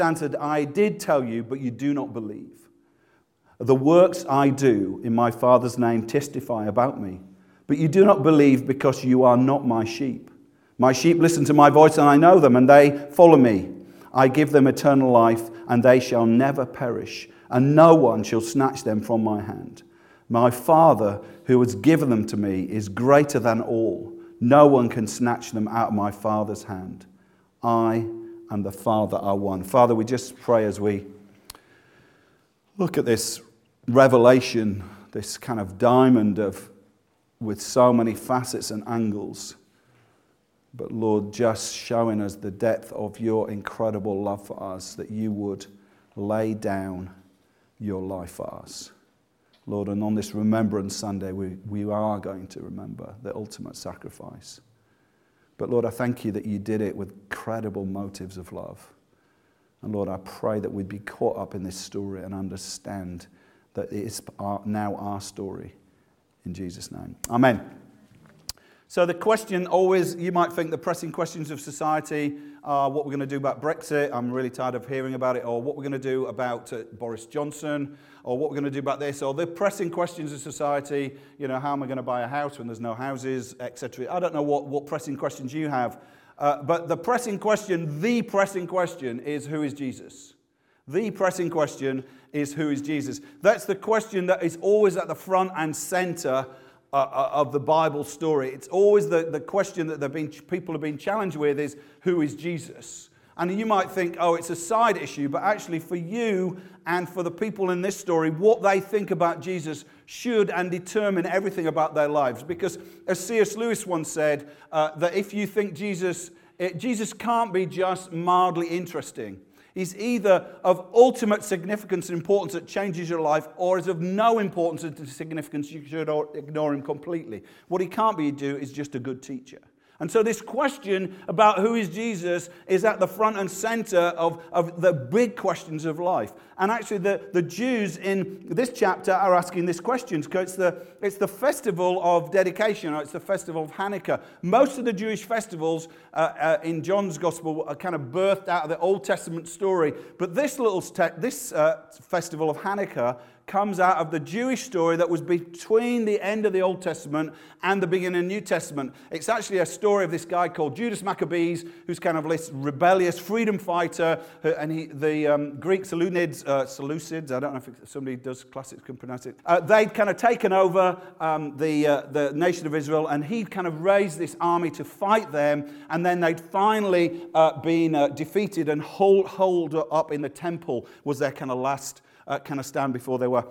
Answered, I did tell you, but you do not believe. The works I do in my Father's name testify about me, but you do not believe because you are not my sheep. My sheep listen to my voice, and I know them, and they follow me. I give them eternal life, and they shall never perish, and no one shall snatch them from my hand. My Father, who has given them to me, is greater than all. No one can snatch them out of my Father's hand. I and the Father are one. Father, we just pray as we look at this revelation, this kind of diamond of with so many facets and angles. But Lord, just showing us the depth of your incredible love for us, that you would lay down your life for us. Lord, and on this Remembrance Sunday, we, we are going to remember the ultimate sacrifice. But Lord, I thank you that you did it with credible motives of love. And Lord, I pray that we'd be caught up in this story and understand that it is now our story. In Jesus' name. Amen. So, the question always, you might think the pressing questions of society are what we're going to do about Brexit. I'm really tired of hearing about it. Or what we're going to do about uh, Boris Johnson. Or what we're going to do about this. Or the pressing questions of society, you know, how am I going to buy a house when there's no houses, etc. I don't know what, what pressing questions you have. Uh, but the pressing question, the pressing question is who is Jesus? The pressing question is who is Jesus? That's the question that is always at the front and center uh, uh, of the Bible story. It's always the, the question that been, people have been challenged with is who is Jesus? And you might think, oh, it's a side issue, but actually, for you and for the people in this story, what they think about Jesus should and determine everything about their lives. Because, as C.S. Lewis once said, uh, that if you think Jesus, it, Jesus can't be just mildly interesting is either of ultimate significance and importance that changes your life or is of no importance and significance you should ignore him completely. What he can't be do is just a good teacher. And so, this question about who is Jesus is at the front and center of, of the big questions of life. And actually, the, the Jews in this chapter are asking this question because it's the, it's the festival of dedication, or it's the festival of Hanukkah. Most of the Jewish festivals uh, uh, in John's gospel are kind of birthed out of the Old Testament story. But this little te- this uh, festival of Hanukkah comes out of the Jewish story that was between the end of the Old Testament and the beginning of the New Testament. It's actually a story of this guy called Judas Maccabeus, who's kind of this rebellious freedom fighter, and he, the um, Greek Seleucids, uh, Seleucids, I don't know if somebody does classics can pronounce it, uh, they'd kind of taken over um, the, uh, the nation of Israel, and he'd kind of raised this army to fight them, and then they'd finally uh, been uh, defeated and hold, hold up in the temple was their kind of last uh, kind of stand before they were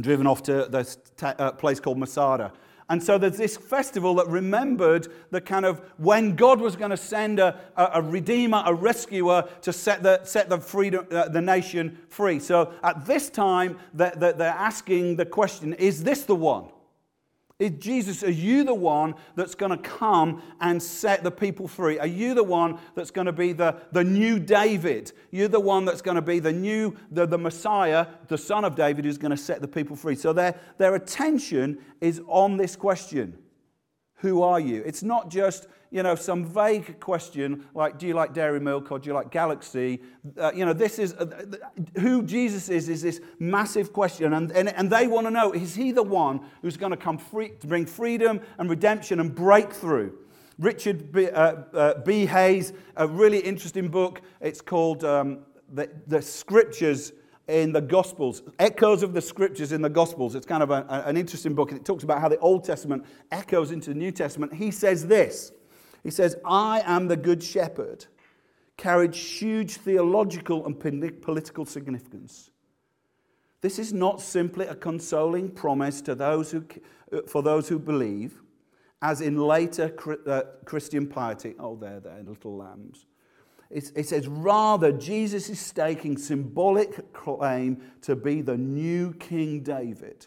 driven off to this uh, place called Masada. And so there's this festival that remembered the kind of when God was going to send a, a, redeemer, a rescuer to set the, set the, freedom, uh, the nation free. So at this time, they're, they're asking the question is this the one? Is Jesus, are you the one that's going to come and set the people free? Are you the one that's going to be the, the new David? You're the one that's going to be the new, the, the Messiah, the son of David, who's going to set the people free. So their, their attention is on this question Who are you? It's not just you know, some vague question like, do you like dairy milk or do you like galaxy? Uh, you know, this is uh, who Jesus is, is this massive question. And, and, and they want to know, is he the one who's going to come free, to bring freedom and redemption and breakthrough? Richard B. Uh, uh, B. Hays, a really interesting book. It's called um, the, the Scriptures in the Gospels, echoes of the scriptures in the Gospels. It's kind of a, an interesting book, and it talks about how the Old Testament echoes into the New Testament. He says this he says, I am the good shepherd. carried huge theological and political significance. This is not simply a consoling promise to those who, for those who believe, as in later uh, Christian piety. Oh, there, there, little lambs. It says, rather, Jesus is staking symbolic claim to be the new King David,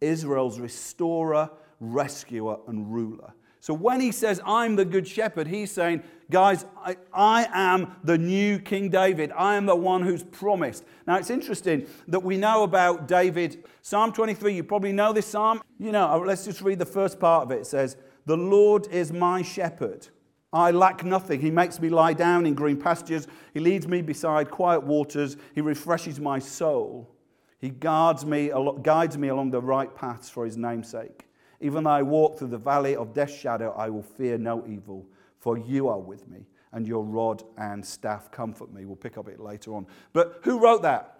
Israel's restorer, rescuer, and ruler. So when he says, I'm the good shepherd, he's saying, guys, I, I, am the new King David. I am the one who's promised. Now it's interesting that we know about David. Psalm 23, you probably know this psalm. You know, uh, let's just read the first part of it. It says, The Lord is my shepherd. I lack nothing. He makes me lie down in green pastures. He leads me beside quiet waters. He refreshes my soul. He guards me, guides me along the right paths for his namesake. Even though I walk through the valley of death's shadow, I will fear no evil, for you are with me, and your rod and staff comfort me. We'll pick up it later on. But who wrote that?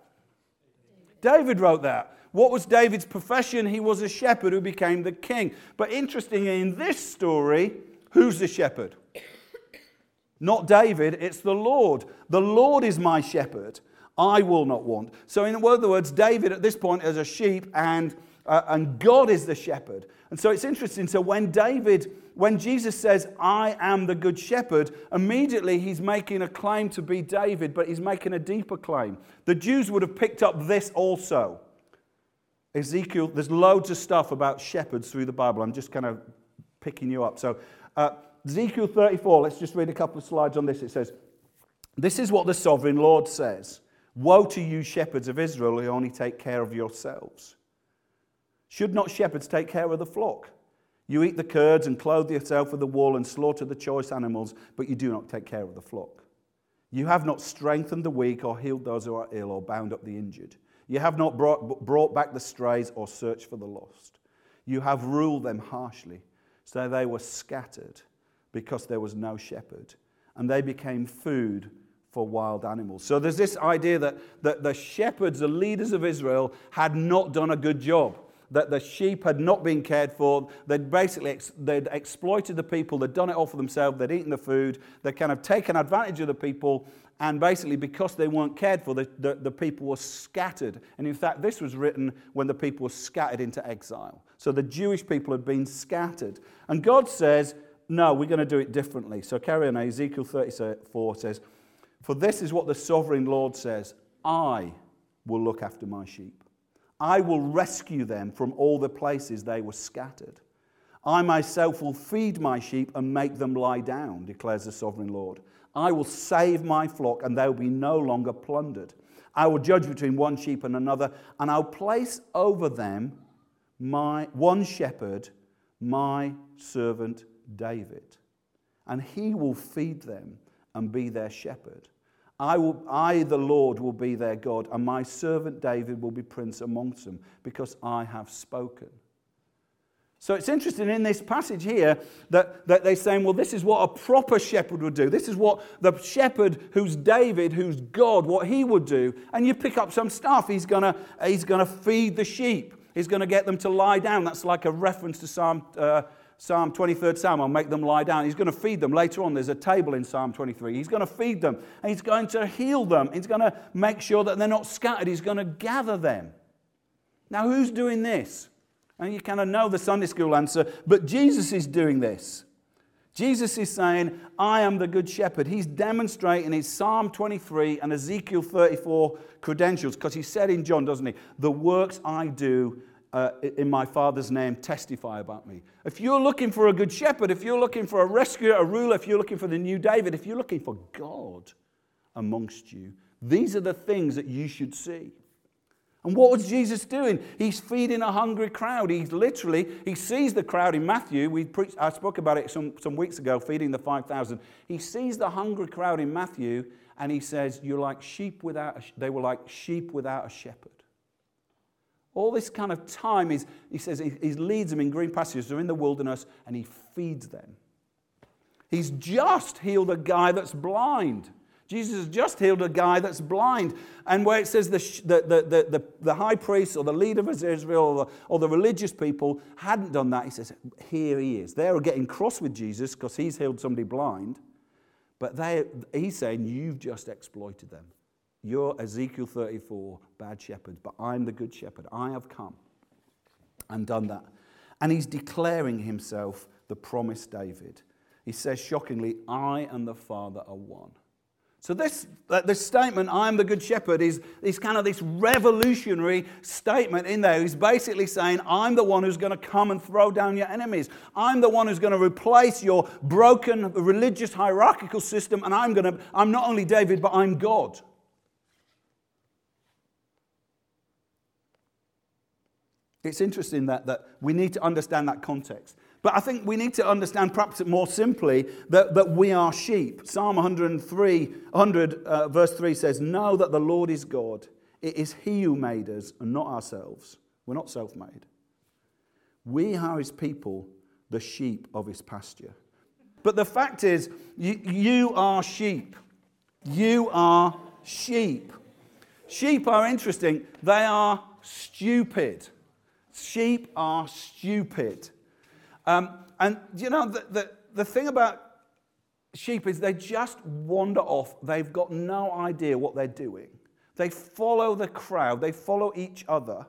David wrote that. What was David's profession? He was a shepherd who became the king. But interestingly, in this story, who's the shepherd? Not David, it's the Lord. The Lord is my shepherd. I will not want. So, in other words, David at this point is a sheep and uh, and God is the shepherd. And so it's interesting. So when David, when Jesus says, I am the good shepherd, immediately he's making a claim to be David, but he's making a deeper claim. The Jews would have picked up this also. Ezekiel, there's loads of stuff about shepherds through the Bible. I'm just kind of picking you up. So, uh, Ezekiel 34, let's just read a couple of slides on this. It says, This is what the sovereign Lord says Woe to you, shepherds of Israel, who only take care of yourselves. Should not shepherds take care of the flock? You eat the curds and clothe yourself with the wool and slaughter the choice animals, but you do not take care of the flock. You have not strengthened the weak or healed those who are ill or bound up the injured. You have not brought, brought back the strays or searched for the lost. You have ruled them harshly, so they were scattered because there was no shepherd, and they became food for wild animals. So there's this idea that, that the shepherds, the leaders of Israel, had not done a good job that the sheep had not been cared for. They'd basically they'd exploited the people. They'd done it all for themselves. They'd eaten the food. They'd kind of taken advantage of the people. And basically, because they weren't cared for, the, the, the people were scattered. And in fact, this was written when the people were scattered into exile. So the Jewish people had been scattered. And God says, no, we're going to do it differently. So carry on. Ezekiel 34 says, For this is what the sovereign Lord says I will look after my sheep. I will rescue them from all the places they were scattered. I myself will feed my sheep and make them lie down, declares the sovereign Lord. I will save my flock, and they will be no longer plundered. I will judge between one sheep and another, and I'll place over them my one shepherd, my servant David. And he will feed them and be their shepherd. I, will, I, the Lord, will be their God, and my servant David will be prince amongst them, because I have spoken. So it's interesting in this passage here that, that they're saying, well, this is what a proper shepherd would do. This is what the shepherd who's David, who's God, what he would do. And you pick up some stuff. He's going he's gonna feed the sheep, he's going to get them to lie down. That's like a reference to Psalm. Uh, Psalm 23rd Psalm, I'll make them lie down. He's going to feed them. Later on, there's a table in Psalm 23. He's going to feed them. And he's going to heal them. He's going to make sure that they're not scattered. He's going to gather them. Now, who's doing this? And you kind of know the Sunday school answer, but Jesus is doing this. Jesus is saying, I am the good shepherd. He's demonstrating his Psalm 23 and Ezekiel 34 credentials because he said in John, doesn't he? The works I do uh, in my Father's name testify about me. If you're looking for a good shepherd, if you're looking for a rescuer, a ruler, if you're looking for the new David, if you're looking for God amongst you, these are the things that you should see. And what was Jesus doing? He's feeding a hungry crowd. He's literally, he sees the crowd in Matthew. We preached, I spoke about it some, some weeks ago, feeding the 5,000. He sees the hungry crowd in Matthew and he says, You're like sheep without, a, they were like sheep without a shepherd. All this kind of time, is, he says he, leads them in green pastures, they're in the wilderness, and he feeds them. He's just healed a guy that's blind. Jesus has just healed a guy that's blind. And where it says the, the, the, the, the high priest or the leader of Israel or the, or the religious people hadn't done that, he says, Here he is. They're getting cross with Jesus because he's healed somebody blind. But they, he's saying, You've just exploited them. You're Ezekiel 34, bad shepherds, but I'm the good shepherd. I have come and done that. And he's declaring himself the promised David. He says shockingly, I and the Father are one. So, this, uh, this statement, I am the good shepherd, is, is kind of this revolutionary statement in there. He's basically saying, I'm the one who's going to come and throw down your enemies. I'm the one who's going to replace your broken religious hierarchical system, and I'm, going to, I'm not only David, but I'm God. It's interesting that, that we need to understand that context. But I think we need to understand, perhaps more simply, that, that we are sheep. Psalm 103, 100, uh, verse 3 says, Know that the Lord is God. It is He who made us and not ourselves. We're not self made. We are His people, the sheep of His pasture. But the fact is, you, you are sheep. You are sheep. Sheep are interesting, they are stupid. Sheep are stupid. Um, and you know, the, the, the thing about sheep is they just wander off. They've got no idea what they're doing. They follow the crowd, they follow each other.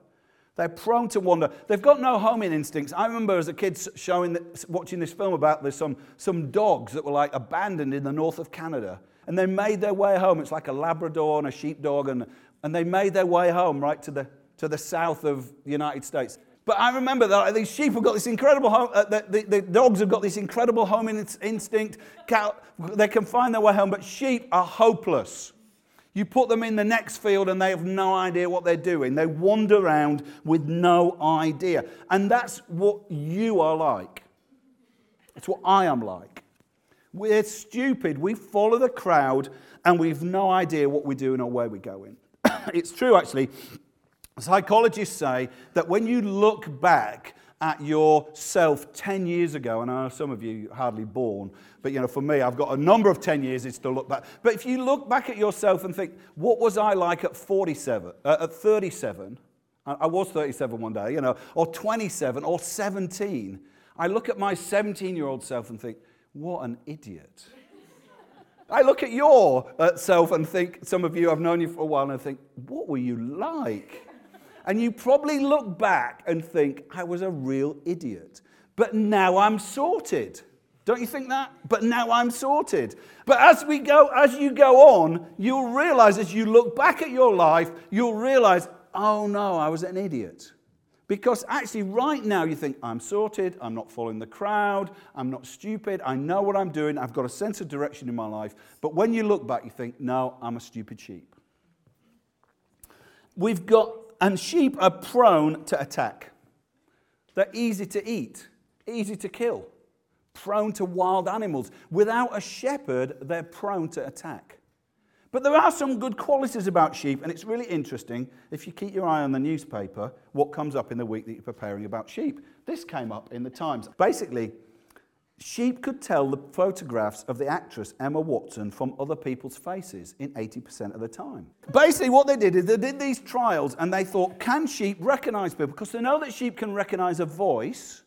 They're prone to wander. They've got no homing instincts. I remember as a kid showing, watching this film about there's some, some dogs that were like abandoned in the north of Canada. And they made their way home. It's like a Labrador and a sheepdog. And, and they made their way home right to the, to the south of the United States. But I remember that these sheep have got this incredible, home, uh, the, the, the, dogs have got this incredible homing instinct. Cow, they can find their way home, but sheep are hopeless. You put them in the next field and they have no idea what they're doing. They wander around with no idea. And that's what you are like. It's what I am like. We're stupid. We follow the crowd and we've no idea what we're doing or where we're going. it's true, actually. Psychologists say that when you look back at yourself 10 years ago, and I know some of you hardly born, but you know, for me, I've got a number of 10 years it's to look back. But if you look back at yourself and think, what was I like at 47, uh, at 37? I was 37 one day, you know, or 27 or 17. I look at my 17 year old self and think, what an idiot. I look at your uh, self and think, some of you, I've known you for a while, and I think, what were you like? And you probably look back and think, I was a real idiot. But now I'm sorted. Don't you think that? But now I'm sorted. But as we go, as you go on, you'll realize as you look back at your life, you'll realize, oh no, I was an idiot. Because actually, right now, you think, I'm sorted, I'm not following the crowd, I'm not stupid, I know what I'm doing, I've got a sense of direction in my life. But when you look back, you think, no, I'm a stupid sheep. We've got and sheep are prone to attack. They're easy to eat, easy to kill, prone to wild animals. Without a shepherd, they're prone to attack. But there are some good qualities about sheep, and it's really interesting if you keep your eye on the newspaper, what comes up in the week that you're preparing about sheep. This came up in the Times. Basically, Sheep could tell the photographs of the actress Emma Watson from other people's faces in 80% of the time. Basically, what they did is they did these trials and they thought, can sheep recognize people? Because they know that sheep can recognize a voice.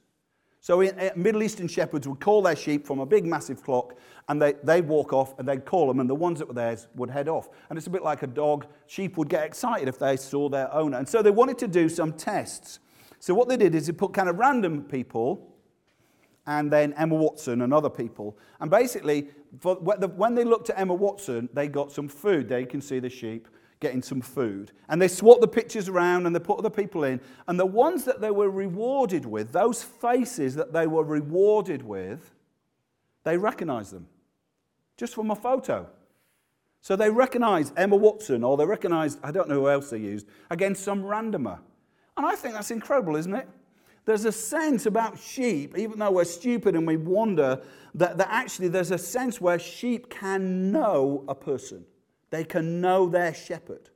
So, uh, Middle Eastern shepherds would call their sheep from a big, massive flock and they, they'd walk off and they'd call them, and the ones that were theirs would head off. And it's a bit like a dog. Sheep would get excited if they saw their owner. And so, they wanted to do some tests. So, what they did is they put kind of random people and then Emma Watson and other people. And basically, when they looked at Emma Watson, they got some food. They can see the sheep getting some food. And they swapped the pictures around and they put other people in. And the ones that they were rewarded with, those faces that they were rewarded with, they recognized them just from a photo. So they recognized Emma Watson or they recognized, I don't know who else they used, against some randomer. And I think that's incredible, isn't it? There's a sense about sheep, even though we're stupid and we wonder, that, that actually there's a sense where sheep can know a person. They can know their shepherd.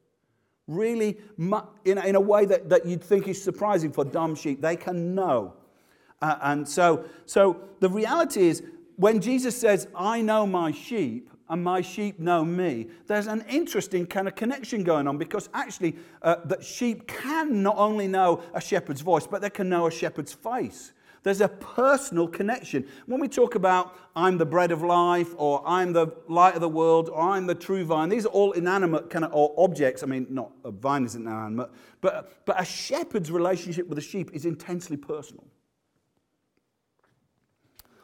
Really, in a, in a way that, that you'd think is surprising for dumb sheep, they can know. Uh, and so, so the reality is, when Jesus says, I know my sheep, and my sheep know me. There's an interesting kind of connection going on because actually, uh, that sheep can not only know a shepherd's voice, but they can know a shepherd's face. There's a personal connection. When we talk about I'm the bread of life, or I'm the light of the world, or I'm the true vine, these are all inanimate kind of objects. I mean, not a vine isn't inanimate, but, but a shepherd's relationship with a sheep is intensely personal.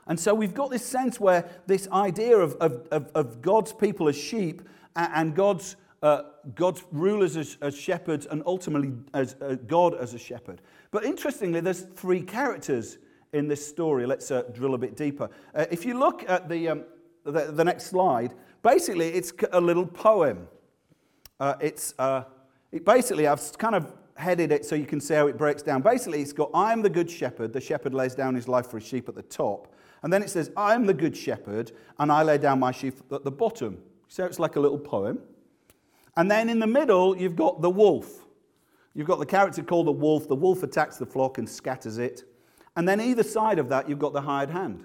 And so we've got this sense where this idea of, of, of, of God's people as sheep and God's, uh, God's rulers as, as, shepherds and ultimately as uh, God as a shepherd. But interestingly, there's three characters in this story. Let's uh, drill a bit deeper. Uh, if you look at the, um, the, the, next slide, basically it's a little poem. Uh, it's, uh, it basically, I've kind of headed it so you can see how it breaks down. Basically, it's got, I am the good shepherd. The shepherd lays down his life for his sheep at the top. And then it says, I am the good shepherd, and I lay down my sheep at the bottom. So it's like a little poem. And then in the middle, you've got the wolf. You've got the character called the wolf. The wolf attacks the flock and scatters it. And then either side of that, you've got the hired hand.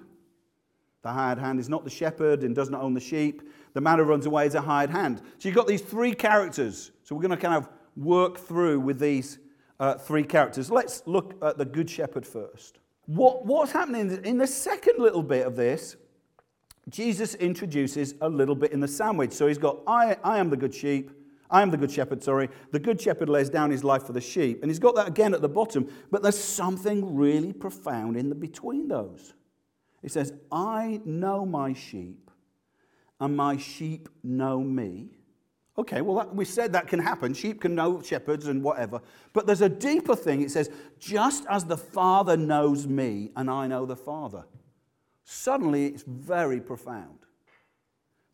The hired hand is not the shepherd and does not own the sheep. The man who runs away is a hired hand. So you've got these three characters. So we're going to kind of work through with these uh, three characters. Let's look at the good shepherd first. What, what's happening in the second little bit of this, Jesus introduces a little bit in the sandwich. So he's got, I, I am the good sheep. I am the good shepherd, sorry. The good shepherd lays down his life for the sheep. And he's got that again at the bottom, but there's something really profound in the between those. He says, I know my sheep, and my sheep know me. Okay, well, that, we said that can happen. Sheep can know shepherds and whatever. But there's a deeper thing. It says, just as the Father knows me, and I know the Father. Suddenly, it's very profound.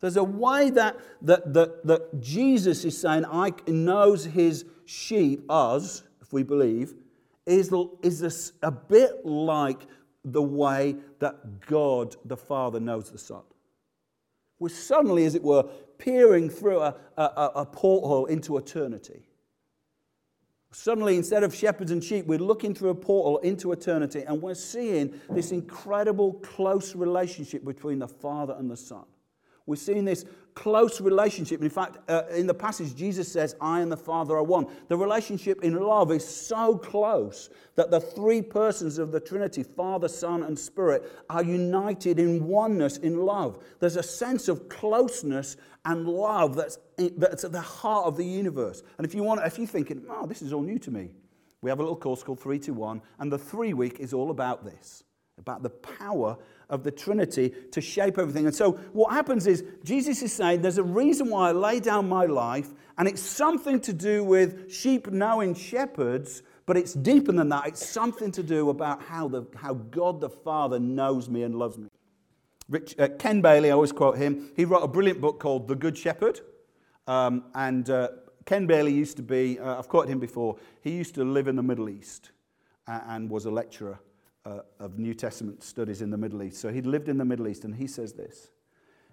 There's a way that, that, that, that Jesus is saying, I knows his sheep, us, if we believe, is, is a bit like the way that God the Father knows the Son. We're suddenly, as it were, peering through a, a, a porthole into eternity. Suddenly, instead of shepherds and sheep, we're looking through a portal into eternity and we're seeing this incredible close relationship between the Father and the Son. We're seeing this close relationship. In fact, uh, in the passage, Jesus says, I and the Father are one. The relationship in love is so close that the three persons of the Trinity, Father, Son, and Spirit, are united in oneness in love. There's a sense of closeness and love that's, that's at the heart of the universe. And if you want, if you're thinking, oh, this is all new to me, we have a little course called 321, and the three week is all about this, about the power of the Trinity to shape everything. And so, what happens is, Jesus is saying, There's a reason why I lay down my life, and it's something to do with sheep knowing shepherds, but it's deeper than that. It's something to do about how, the, how God the Father knows me and loves me. Rich, uh, Ken Bailey, I always quote him, he wrote a brilliant book called The Good Shepherd. Um, and uh, Ken Bailey used to be, uh, I've quoted him before, he used to live in the Middle East and was a lecturer uh, of New Testament studies in the Middle East. So he'd lived in the Middle East, and he says this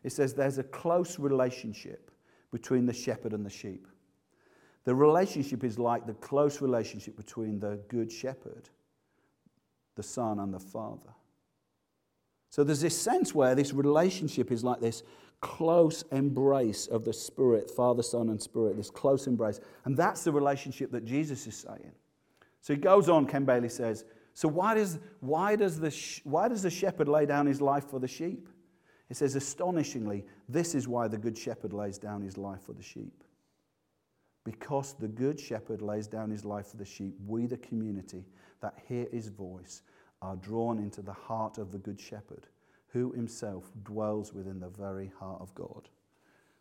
He says, There's a close relationship between the shepherd and the sheep. The relationship is like the close relationship between the good shepherd, the son, and the father. So there's this sense where this relationship is like this close embrace of the Spirit, Father, Son, and Spirit, this close embrace. And that's the relationship that Jesus is saying. So he goes on, Ken Bailey says, so, why does, why, does the, why does the shepherd lay down his life for the sheep? It says, astonishingly, this is why the good shepherd lays down his life for the sheep. Because the good shepherd lays down his life for the sheep, we, the community that hear his voice, are drawn into the heart of the good shepherd, who himself dwells within the very heart of God.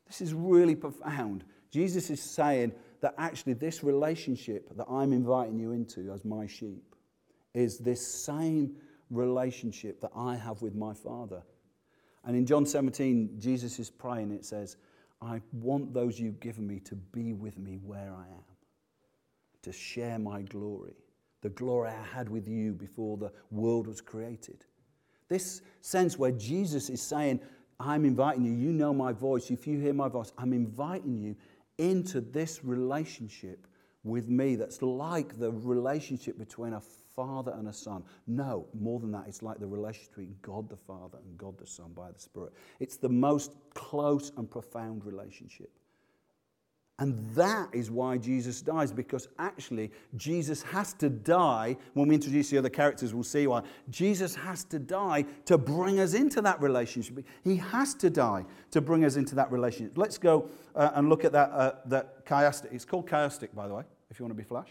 This is really profound. Jesus is saying that actually, this relationship that I'm inviting you into as my sheep is this same relationship that I have with my Father. And in John 17, Jesus is praying, it says, I want those you've given me to be with me where I am, to share my glory, the glory I had with you before the world was created. This sense where Jesus is saying, I'm inviting you, you know my voice, if you hear my voice, I'm inviting you into this relationship with me that's like the relationship between a father and a son. No, more than that, it's like the relationship between God the Father and God the Son by the Spirit. It's the most close and profound relationship. And that is why Jesus dies, because actually, Jesus has to die. When we introduce the other characters, we'll see why. Jesus has to die to bring us into that relationship. He has to die to bring us into that relationship. Let's go uh, and look at that, uh, that chiastic. It's called chiastic, by the way, if you want to be flash.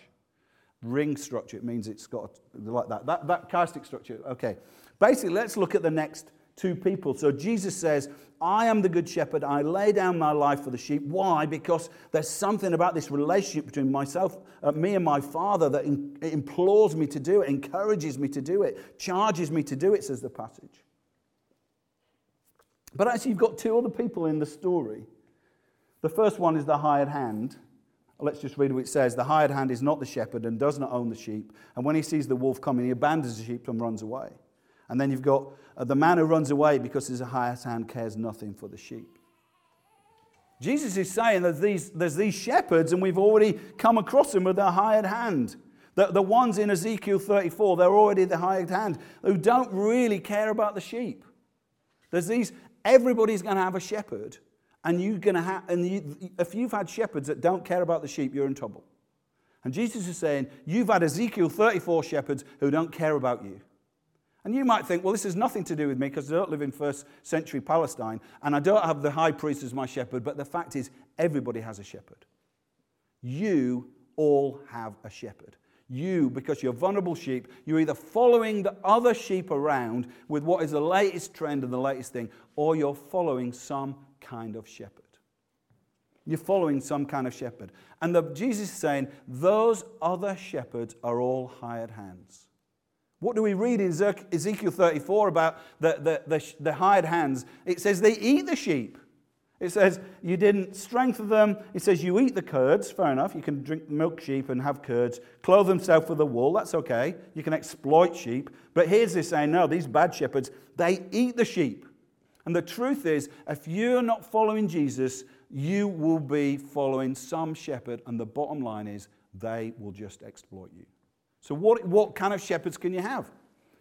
Ring structure, it means it's got like that. That, that chiastic structure, okay. Basically, let's look at the next two people. So Jesus says, I am the good shepherd. I lay down my life for the sheep. Why? Because there's something about this relationship between myself, uh, me and my father that in, implores me to do it, encourages me to do it, charges me to do it, says the passage. But actually, you've got two other people in the story. The first one is the hired hand. Let's just read what it says. The hired hand is not the shepherd and does not own the sheep. And when he sees the wolf coming, he abandons the sheep and runs away. And then you've got uh, the man who runs away because his hired hand cares nothing for the sheep. Jesus is saying that these, there's these shepherds, and we've already come across them with their hired hand. The, the ones in Ezekiel 34, they're already the hired hand, who don't really care about the sheep. There's these, everybody's going to have a shepherd, and you're going to have, and you, if you've had shepherds that don't care about the sheep, you're in trouble. And Jesus is saying, you've had Ezekiel 34 shepherds who don't care about you. And you might think, well, this has nothing to do with me because I don't live in first century Palestine and I don't have the high priest as my shepherd. But the fact is, everybody has a shepherd. You all have a shepherd. You, because you're vulnerable sheep, you're either following the other sheep around with what is the latest trend and the latest thing, or you're following some kind of shepherd. You're following some kind of shepherd. And the, Jesus is saying, those other shepherds are all hired hands. What do we read in Ezekiel 34 about the, the, the, the hired hands? It says they eat the sheep. It says you didn't strengthen them. It says you eat the curds. Fair enough. You can drink milk sheep and have curds. Clothe themselves with the wool. That's okay. You can exploit sheep. But here's this saying no, these bad shepherds, they eat the sheep. And the truth is, if you're not following Jesus, you will be following some shepherd. And the bottom line is, they will just exploit you. So, what, what kind of shepherds can you have?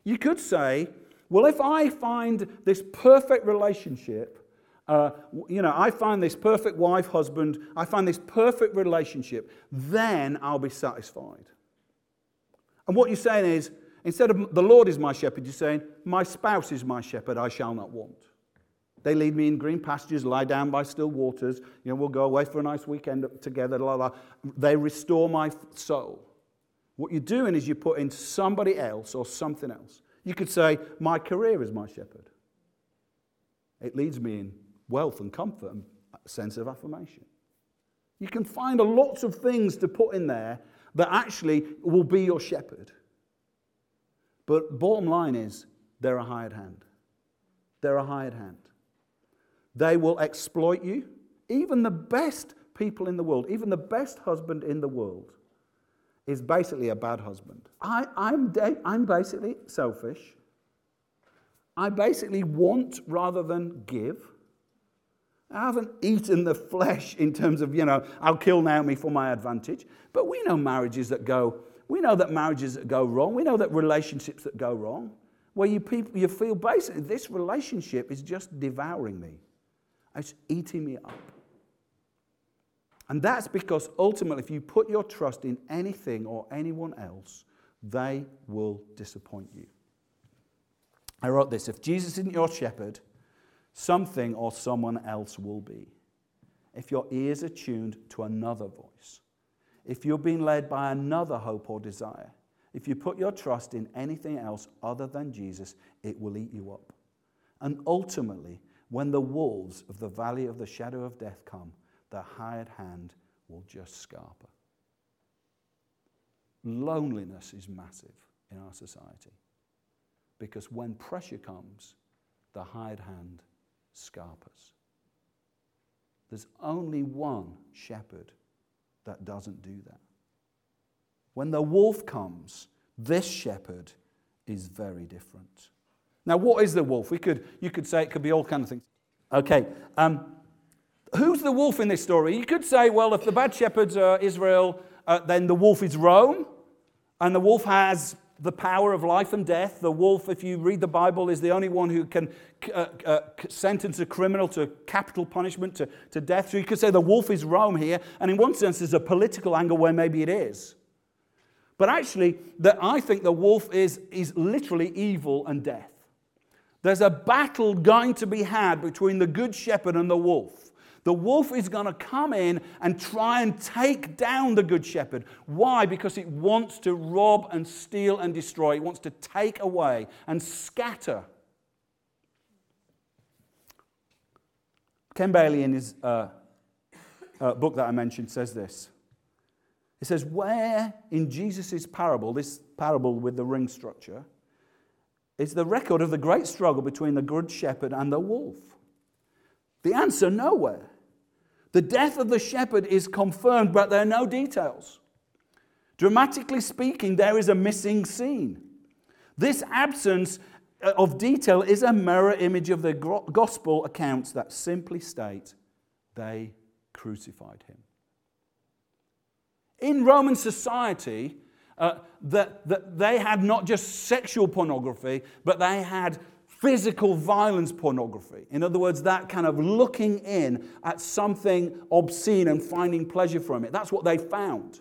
You could say, well, if I find this perfect relationship, uh, you know, I find this perfect wife, husband, I find this perfect relationship, then I'll be satisfied. And what you're saying is, instead of the Lord is my shepherd, you're saying, my spouse is my shepherd, I shall not want. They lead me in green pastures, lie down by still waters. You know, we'll go away for a nice weekend together. La, la. They restore my soul. What you're doing is you're putting somebody else or something else. You could say, My career is my shepherd. It leads me in wealth and comfort and sense of affirmation. You can find a lots of things to put in there that actually will be your shepherd. But bottom line is, they're a hired hand. They're a hired hand. They will exploit you. Even the best people in the world, even the best husband in the world, is basically a bad husband. I, I'm, I'm basically selfish. I basically want rather than give. I haven't eaten the flesh in terms of, you know, I'll kill Naomi for my advantage. But we know marriages that go, we know that marriages that go wrong. We know that relationships that go wrong, where you, people, you feel basically this relationship is just devouring me. It's eating me up. And that's because ultimately, if you put your trust in anything or anyone else, they will disappoint you. I wrote this if Jesus isn't your shepherd, something or someone else will be. If your ears are tuned to another voice, if you're being led by another hope or desire, if you put your trust in anything else other than Jesus, it will eat you up. And ultimately, when the wolves of the valley of the shadow of death come, the hired hand will just scarper. Loneliness is massive in our society because when pressure comes, the hired hand scarpers. There's only one shepherd that doesn't do that. When the wolf comes, this shepherd is very different. Now, what is the wolf? We could, you could say it could be all kinds of things. Okay, um, who's the wolf in this story? You could say, well, if the bad shepherds are Israel, uh, then the wolf is Rome, and the wolf has the power of life and death. The wolf, if you read the Bible, is the only one who can uh, uh, sentence a criminal to capital punishment, to, to death. So you could say the wolf is Rome here. And in one sense, there's a political angle where maybe it is. But actually, the, I think the wolf is, is literally evil and death. There's a battle going to be had between the good shepherd and the wolf. The wolf is going to come in and try and take down the good shepherd. Why? Because it wants to rob and steal and destroy. It wants to take away and scatter. Ken Bailey, in his uh, uh, book that I mentioned, says this. He says, Where in Jesus' parable, this parable with the ring structure, is the record of the great struggle between the good shepherd and the wolf? The answer nowhere. The death of the shepherd is confirmed, but there are no details. Dramatically speaking, there is a missing scene. This absence uh, of detail is a mirror image of the gospel accounts that simply state they crucified him. In Roman society, uh, that, that they had not just sexual pornography, but they had physical violence pornography. In other words, that kind of looking in at something obscene and finding pleasure from it. That's what they found.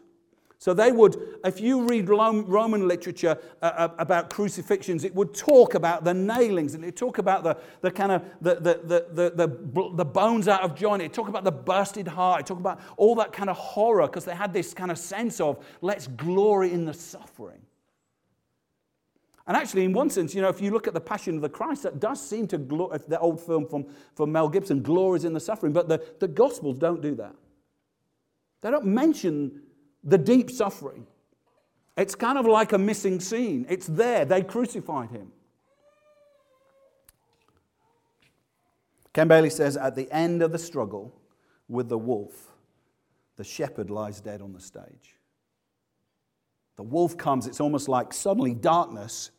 So they would, if you read Roman literature uh, uh, about crucifixions, it would talk about the nailings and it would talk about the, the kind of the, the, the, the, the bones out of joint. It talk about the bursted heart. It talk about all that kind of horror because they had this kind of sense of let's glory in the suffering. And actually, in one sense, you know, if you look at the Passion of the Christ, that does seem to, glor- uh, the old film from, from Mel Gibson, glories in the suffering, but the, the Gospels don't do that. They don't mention the deep suffering. It's kind of like a missing scene. It's there. They crucified him. Ken Bailey says at the end of the struggle with the wolf, the shepherd lies dead on the stage. The wolf comes, it's almost like suddenly darkness,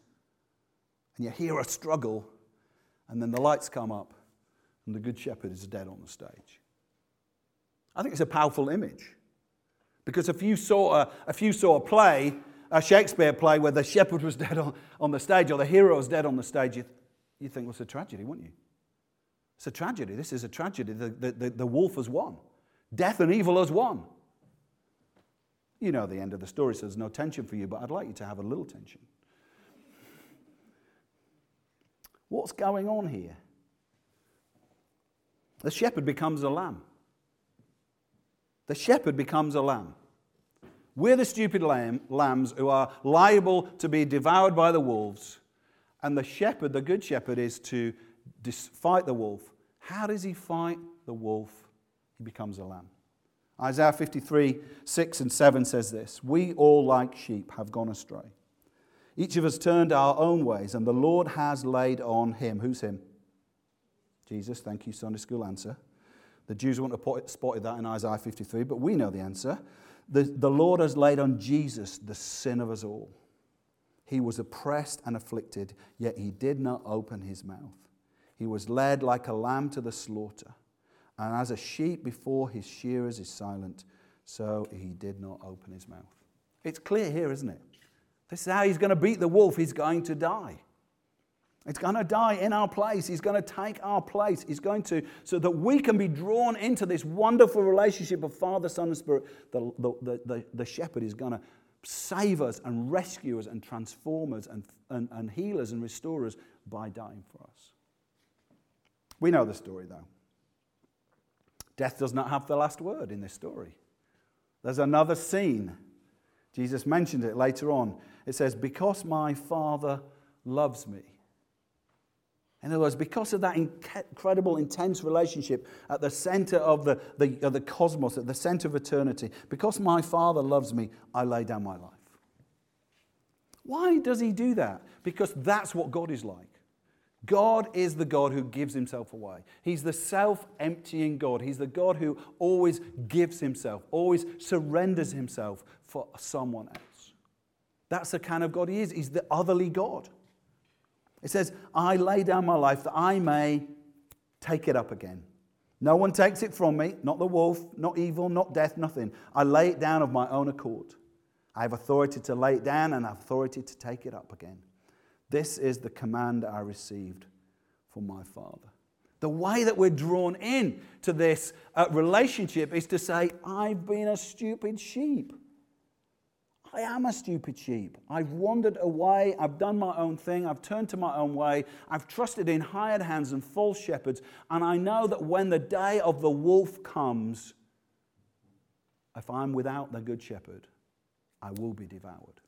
and you hear a struggle, and then the lights come up, and the good shepherd is dead on the stage. I think it's a powerful image. Because if you saw a, if you saw a play, a Shakespeare play where the shepherd was dead on, on the stage or the hero was dead on the stage, you, you think, well, it's a tragedy, wouldn't you? It's a tragedy. This is a tragedy. The, the, the, the wolf has won. Death and evil has won. You know the end of the story, so there's no tension for you, but I'd like you to have a little tension. What's going on here? The shepherd becomes a lamb. The shepherd becomes a lamb. We're the stupid lamb, lambs who are liable to be devoured by the wolves. And the shepherd, the good shepherd, is to fight the wolf. How does he fight the wolf? He becomes a lamb. Isaiah 53, 6 and 7 says this We all, like sheep, have gone astray. Each of us turned our own ways, and the Lord has laid on him. Who's him? Jesus, thank you, Sunday school answer. The Jews wouldn't have spotted that in Isaiah 53, but we know the answer. The, the Lord has laid on Jesus the sin of us all. He was oppressed and afflicted, yet he did not open his mouth. He was led like a lamb to the slaughter, and as a sheep before his shearers is silent, so he did not open his mouth. It's clear here, isn't it? This is how he's going to beat the wolf. He's going to die. It's going to die in our place. He's going to take our place. He's going to, so that we can be drawn into this wonderful relationship of Father, Son, and Spirit. The, the, the, the shepherd is going to save us and rescue us and transform us and, and, and heal us and restore us by dying for us. We know the story, though. Death does not have the last word in this story. There's another scene. Jesus mentioned it later on. It says, Because my Father loves me. In other words, because of that incredible, intense relationship at the center of the, the, of the cosmos, at the center of eternity, because my Father loves me, I lay down my life. Why does he do that? Because that's what God is like. God is the God who gives himself away. He's the self emptying God. He's the God who always gives himself, always surrenders himself for someone else. That's the kind of God he is. He's the otherly God. It says, I lay down my life that I may take it up again. No one takes it from me, not the wolf, not evil, not death, nothing. I lay it down of my own accord. I have authority to lay it down and authority to take it up again. This is the command I received from my Father. The way that we're drawn in to this uh, relationship is to say, I've been a stupid sheep. I am a stupid sheep. I've wandered away. I've done my own thing. I've turned to my own way. I've trusted in hired hands and false shepherds. And I know that when the day of the wolf comes, if I'm without the good shepherd, I will be devoured.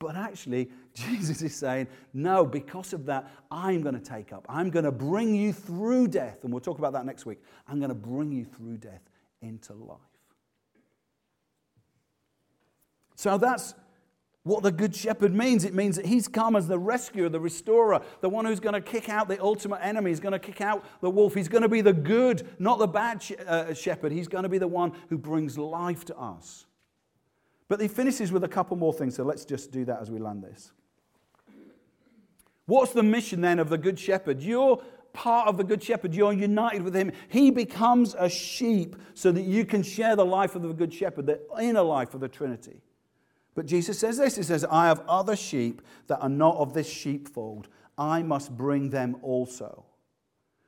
But actually, Jesus is saying, no, because of that, I'm going to take up. I'm going to bring you through death. And we'll talk about that next week. I'm going to bring you through death into life. So that's what the Good Shepherd means. It means that he's come as the rescuer, the restorer, the one who's going to kick out the ultimate enemy. He's going to kick out the wolf. He's going to be the good, not the bad uh, shepherd. He's going to be the one who brings life to us. But he finishes with a couple more things, so let's just do that as we land this. What's the mission then of the Good Shepherd? You're part of the Good Shepherd, you're united with him. He becomes a sheep so that you can share the life of the Good Shepherd, the inner life of the Trinity. But Jesus says this He says, I have other sheep that are not of this sheepfold. I must bring them also.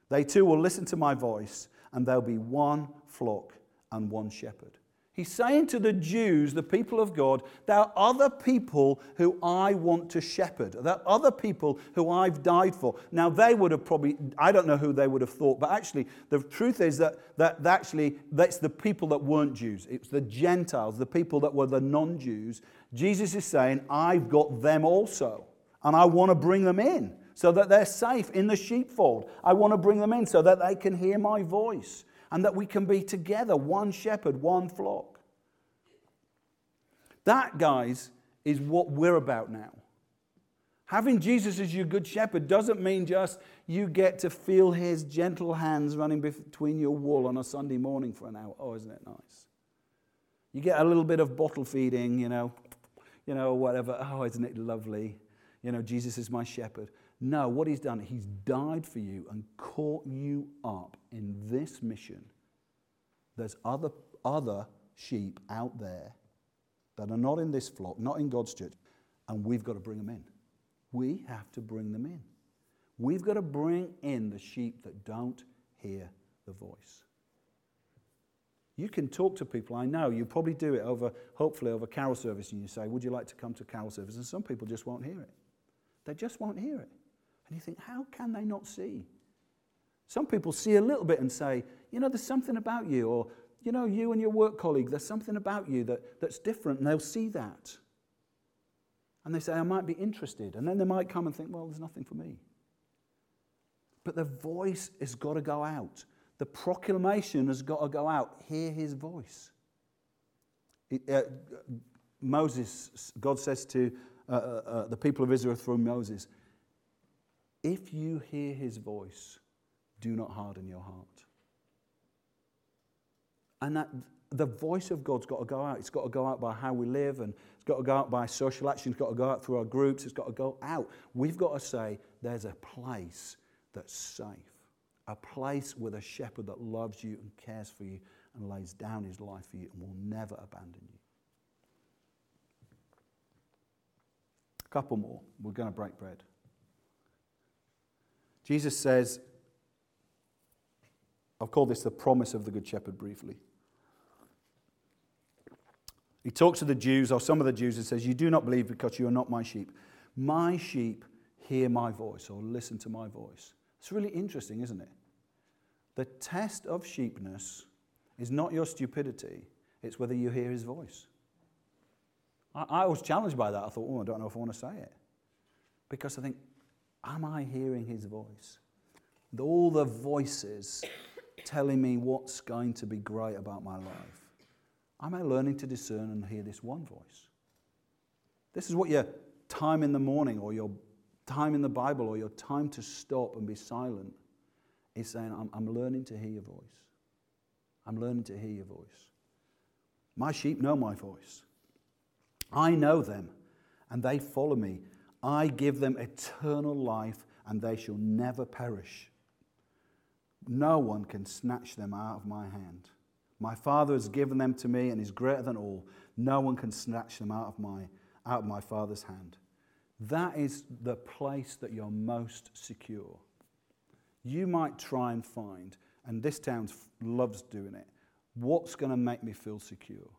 They too will listen to my voice, and there'll be one flock and one shepherd. He's saying to the Jews, the people of God, there are other people who I want to shepherd. There are other people who I've died for. Now, they would have probably, I don't know who they would have thought, but actually, the truth is that, that actually, that's the people that weren't Jews. It's the Gentiles, the people that were the non Jews. Jesus is saying, I've got them also, and I want to bring them in so that they're safe in the sheepfold. I want to bring them in so that they can hear my voice and that we can be together, one shepherd, one flock. That, guys, is what we're about now. Having Jesus as your good shepherd doesn't mean just you get to feel his gentle hands running between your wool on a Sunday morning for an hour. Oh, isn't it nice? You get a little bit of bottle feeding, you know, you know, whatever. Oh, isn't it lovely? You know, Jesus is my shepherd. No, what he's done, he's died for you and caught you up in this mission. There's other, other sheep out there that are not in this flock, not in God's church, and we've got to bring them in. We have to bring them in. We've got to bring in the sheep that don't hear the voice. You can talk to people, I know, you probably do it over, hopefully, over carol service, and you say, Would you like to come to carol service? And some people just won't hear it. They just won't hear it. And you think, how can they not see? Some people see a little bit and say, you know, there's something about you, or, you know, you and your work colleague, there's something about you that, that's different, and they'll see that. And they say, I might be interested. And then they might come and think, well, there's nothing for me. But the voice has got to go out. The proclamation has got to go out. Hear his voice. It, uh, Moses, God says to uh, uh, uh the people of Israel through Moses, if you hear his voice, do not harden your heart. And that the voice of God's got to go out. It's got to go out by how we live, and it's got to go out by social action. It's got to go out through our groups. It's got to go out. We've got to say there's a place that's safe, a place with a shepherd that loves you and cares for you and lays down his life for you and will never abandon you. A couple more. We're going to break bread. Jesus says, I've called this the promise of the Good Shepherd briefly. He talks to the Jews, or some of the Jews, and says, You do not believe because you are not my sheep. My sheep hear my voice or listen to my voice. It's really interesting, isn't it? The test of sheepness is not your stupidity, it's whether you hear his voice. I, I was challenged by that. I thought, Oh, I don't know if I want to say it. Because I think, Am I hearing his voice? All the voices telling me what's going to be great about my life, am I learning to discern and hear this one voice? This is what your time in the morning or your time in the Bible or your time to stop and be silent is saying, I'm, I'm learning to hear your voice. I'm learning to hear your voice. My sheep know my voice. I know them, and they follow me. I give them eternal life, and they shall never perish. No one can snatch them out of my hand. My Father has given them to me and is greater than all. No one can snatch them out of my, out of my Father's hand. That is the place that you're most secure. You might try and find, and this town loves doing it, what's going to make me feel secure?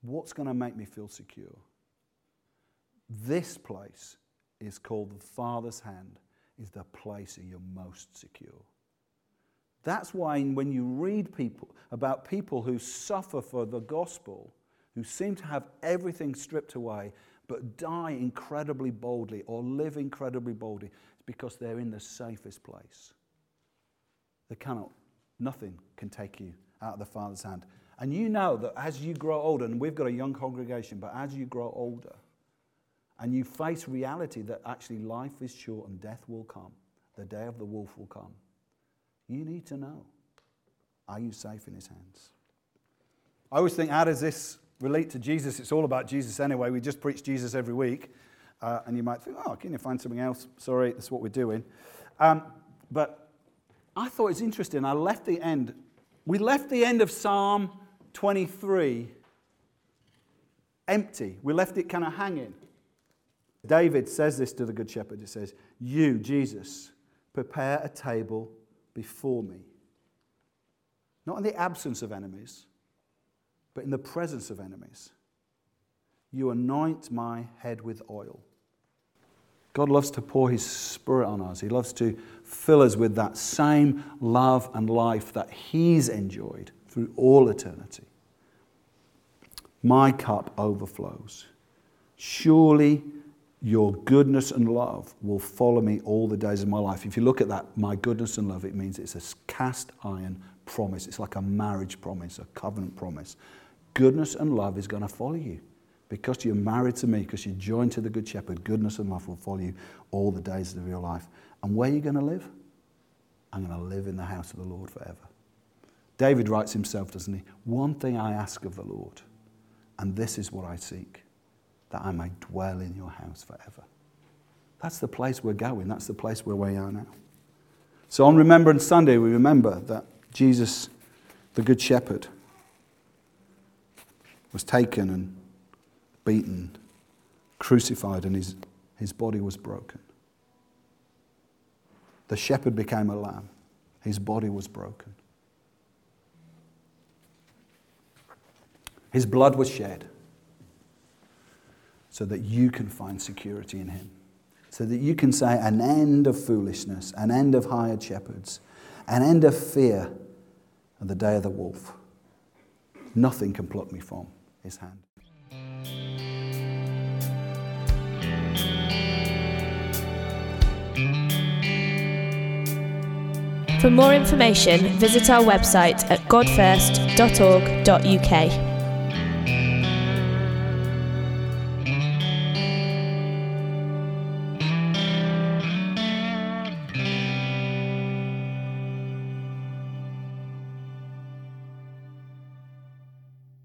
What's going to make me feel secure? This place is called the Father's hand, is the place that you're most secure. That's why when you read people about people who suffer for the gospel, who seem to have everything stripped away, but die incredibly boldly or live incredibly boldly, it's because they're in the safest place. They cannot, nothing can take you out of the Father's hand. And you know that as you grow older, and we've got a young congregation, but as you grow older and you face reality that actually life is short and death will come, the day of the wolf will come, you need to know are you safe in his hands? I always think, how does this relate to Jesus? It's all about Jesus anyway. We just preach Jesus every week. Uh, and you might think, oh, can you find something else? Sorry, that's what we're doing. Um, but I thought it's interesting. I left the end. We left the end of Psalm 23 empty. We left it kind of hanging. David says this to the Good Shepherd. He says, You, Jesus, prepare a table before me. Not in the absence of enemies, but in the presence of enemies. You anoint my head with oil. God loves to pour his spirit on us. He loves to fill us with that same love and life that he's enjoyed through all eternity. My cup overflows. Surely your goodness and love will follow me all the days of my life. If you look at that, my goodness and love, it means it's a cast iron promise. It's like a marriage promise, a covenant promise. Goodness and love is going to follow you. Because you're married to me, because you're joined to the Good Shepherd, goodness and love will follow you all the days of your life. And where are you going to live? I'm going to live in the house of the Lord forever. David writes himself, doesn't he? One thing I ask of the Lord, and this is what I seek that I may dwell in your house forever. That's the place we're going. That's the place where we are now. So on Remembrance Sunday, we remember that Jesus, the Good Shepherd, was taken and beaten, crucified, and his, his body was broken. The shepherd became a lamb, his body was broken. His blood was shed so that you can find security in Him. So that you can say, an end of foolishness, an end of hired shepherds, an end of fear, and the day of the wolf. Nothing can pluck me from His hand. For more information, visit our website at godfirst.org.uk.